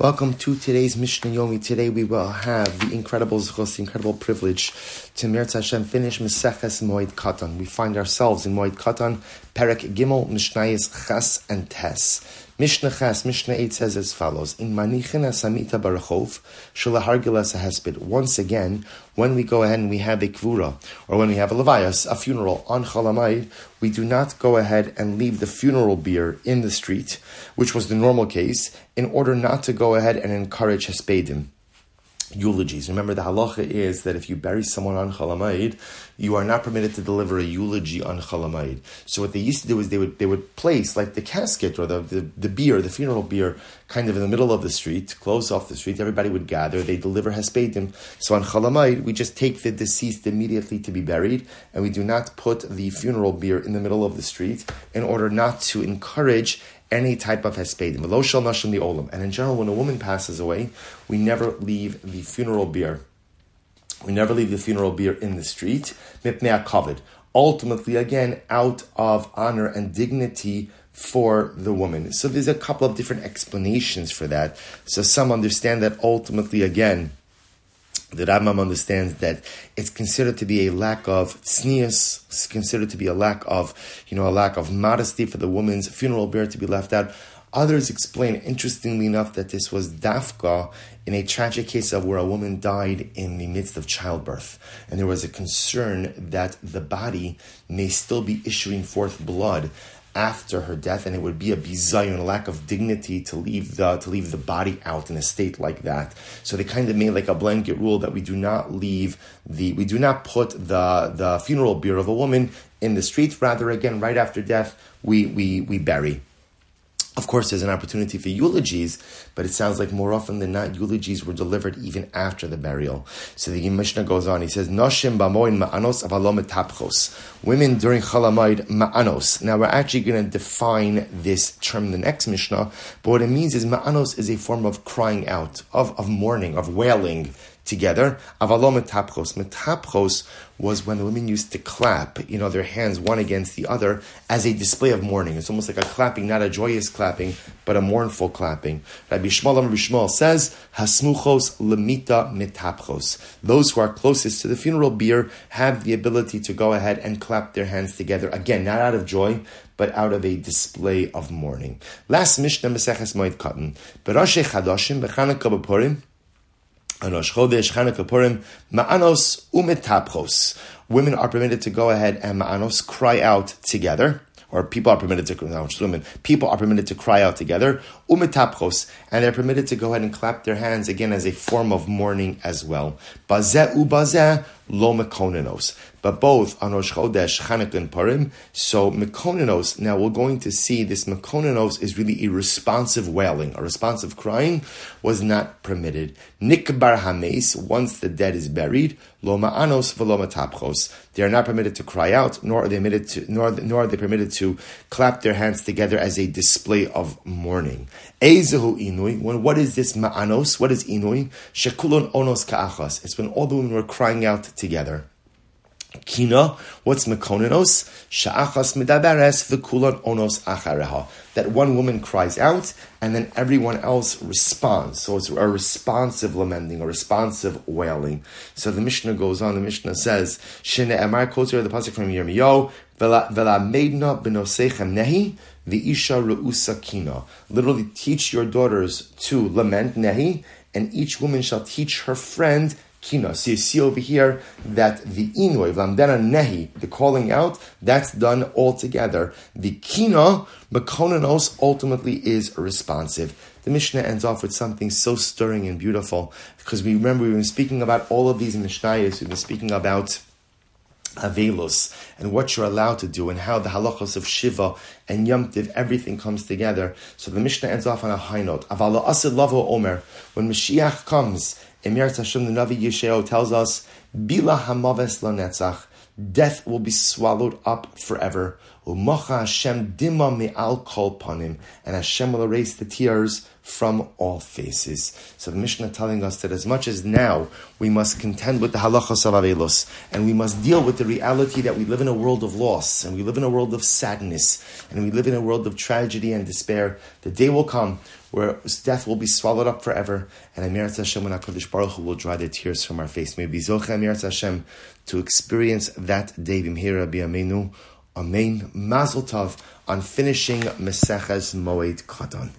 Welcome to today's Mishnah Yomi. Today we will have the incredible zchus, the incredible privilege to Mirz Hashem finish Meseches Moed Katan. We find ourselves in Moed Katan, Perek Gimel, Mishnayis Ches and Tes. Mishnah Ches, Mishnah 8 says as follows, In Manichin Asamita Barachov, Shulahargilas Hesped. Once again, when we go ahead and we have a kvura, or when we have a levias, a funeral on Chalamayid, we do not go ahead and leave the funeral bier in the street, which was the normal case, in order not to go ahead and encourage Hespedim eulogies. Remember, the halacha is that if you bury someone on Chalamayid, you are not permitted to deliver a eulogy on Chalamayid. So what they used to do is they would they would place like the casket or the, the, the bier, the funeral bier, kind of in the middle of the street, close off the street. Everybody would gather. They deliver hespedim. So on Chalamayid, we just take the deceased immediately to be buried, and we do not put the funeral bier in the middle of the street in order not to encourage any type of hespedim. And in general, when a woman passes away, we never leave the funeral bier. We never leave the funeral bier in the street. covered. Ultimately, again, out of honor and dignity for the woman. So there's a couple of different explanations for that. So some understand that ultimately, again, the Rambam understands that it's considered to be a lack of tznius, it's considered to be a lack of, you know, a lack of modesty for the woman's funeral bear to be left out. Others explain, interestingly enough, that this was dafka in a tragic case of where a woman died in the midst of childbirth. And there was a concern that the body may still be issuing forth blood after her death, and it would be a bizayon, a lack of dignity to leave the to leave the body out in a state like that. So they kind of made like a blanket rule that we do not leave the we do not put the the funeral bier of a woman in the streets. Rather, again, right after death, we we we bury. Of course, there's an opportunity for eulogies, but it sounds like more often than not, eulogies were delivered even after the burial. So the Mishnah goes on. He says, "Noshim bamoin ma'anos avalom Women during Chalamayid ma'anos. Now we're actually going to define this term in the next Mishnah, but what it means is ma'anos is a form of crying out, of, of mourning, of wailing together. Avalom metapchos. Metapchos was when the women used to clap, you know, their hands one against the other as a display of mourning. It's almost like a clapping, not a joyous clapping, but a mournful clapping. Rabbi Yishmael Rabbi Yishmael says, Hasmuchos lemita metapchos. Those who are closest to the funeral bier have the ability to go ahead and clap their hands together. Again, not out of joy, but out of a display of mourning. Last Mishnah Meseches Moed Katan. Berashe Chadashim Bechanukah B'Purim Anosh Chodesh, Chanukah Purim, Ma'anos umetapchos. Women are permitted to go ahead and Ma'anos cry out together or people are permitted to no, women, people are permitted to cry out together, umetapchos, and they're permitted to go ahead and clap their hands again as a form of mourning as well. Bazeh ubazeh lo mekonenos. But both on Rosh Chodesh, Chanukah, and Purim. So mekonenos. Now we're going to see this mekonenos is really a responsive wailing, a responsive crying was not permitted. Nikbar hames. Once the dead is buried, lo ma'anos v'lo matapchos. They are not permitted to cry out, nor are they permitted to, nor, nor are they permitted to clap their hands together as a display of mourning. Ezehu inui. When what is this ma'anos? What is inui? Shekulon onos ka'achas. It's when all the women were crying out together. Kina, what's mekonenos? Sha'achas medaberes v'kulan onos achareha. That one woman cries out, and then everyone else responds. So it's a responsive lamenting, a responsive wailing. So the Mishnah goes on. The Mishnah says, "Shene emar koter the pasuk from Yirmiyahu vela meidna benosechem nehi." The isha reusa kina. Literally, teach your daughters to lament nehi, and each woman shall teach her friend kina. So you see over here that the inoy, vlamdena nehi, the calling out, that's done all together. The kina, mekonanos, ultimately is responsive. The Mishnah ends off with something so stirring and beautiful because we remember we've been speaking about all of these Mishnayos. We've been speaking about Avelos and what you're allowed to do and how the halachos of Shiva and Yom Tiv, everything comes together. So the Mishnah ends off on a high note. Avala omer. When Mashiach comes Emir Hashem, the Navi Yeshaya tells us, Bila hamaves lanetzach, death will be swallowed up forever. Umacha Hashem dima me'al kol panim, and Hashem will erase the tears from all faces. So the Mishnah telling us that as much as now we must contend with the halachos of Avelos, and we must deal with the reality that we live in a world of loss, and we live in a world of sadness, and we live in a world of tragedy and despair, the day will come where death will be swallowed up forever, and Amirat Hashem and HaKadosh Baruch Hu will dry the tears from our face. May be Zoche Amirat Hashem to experience that day b'mhira b'yameinu. Amen. Mazel Tov on finishing Meseches Moed Katan.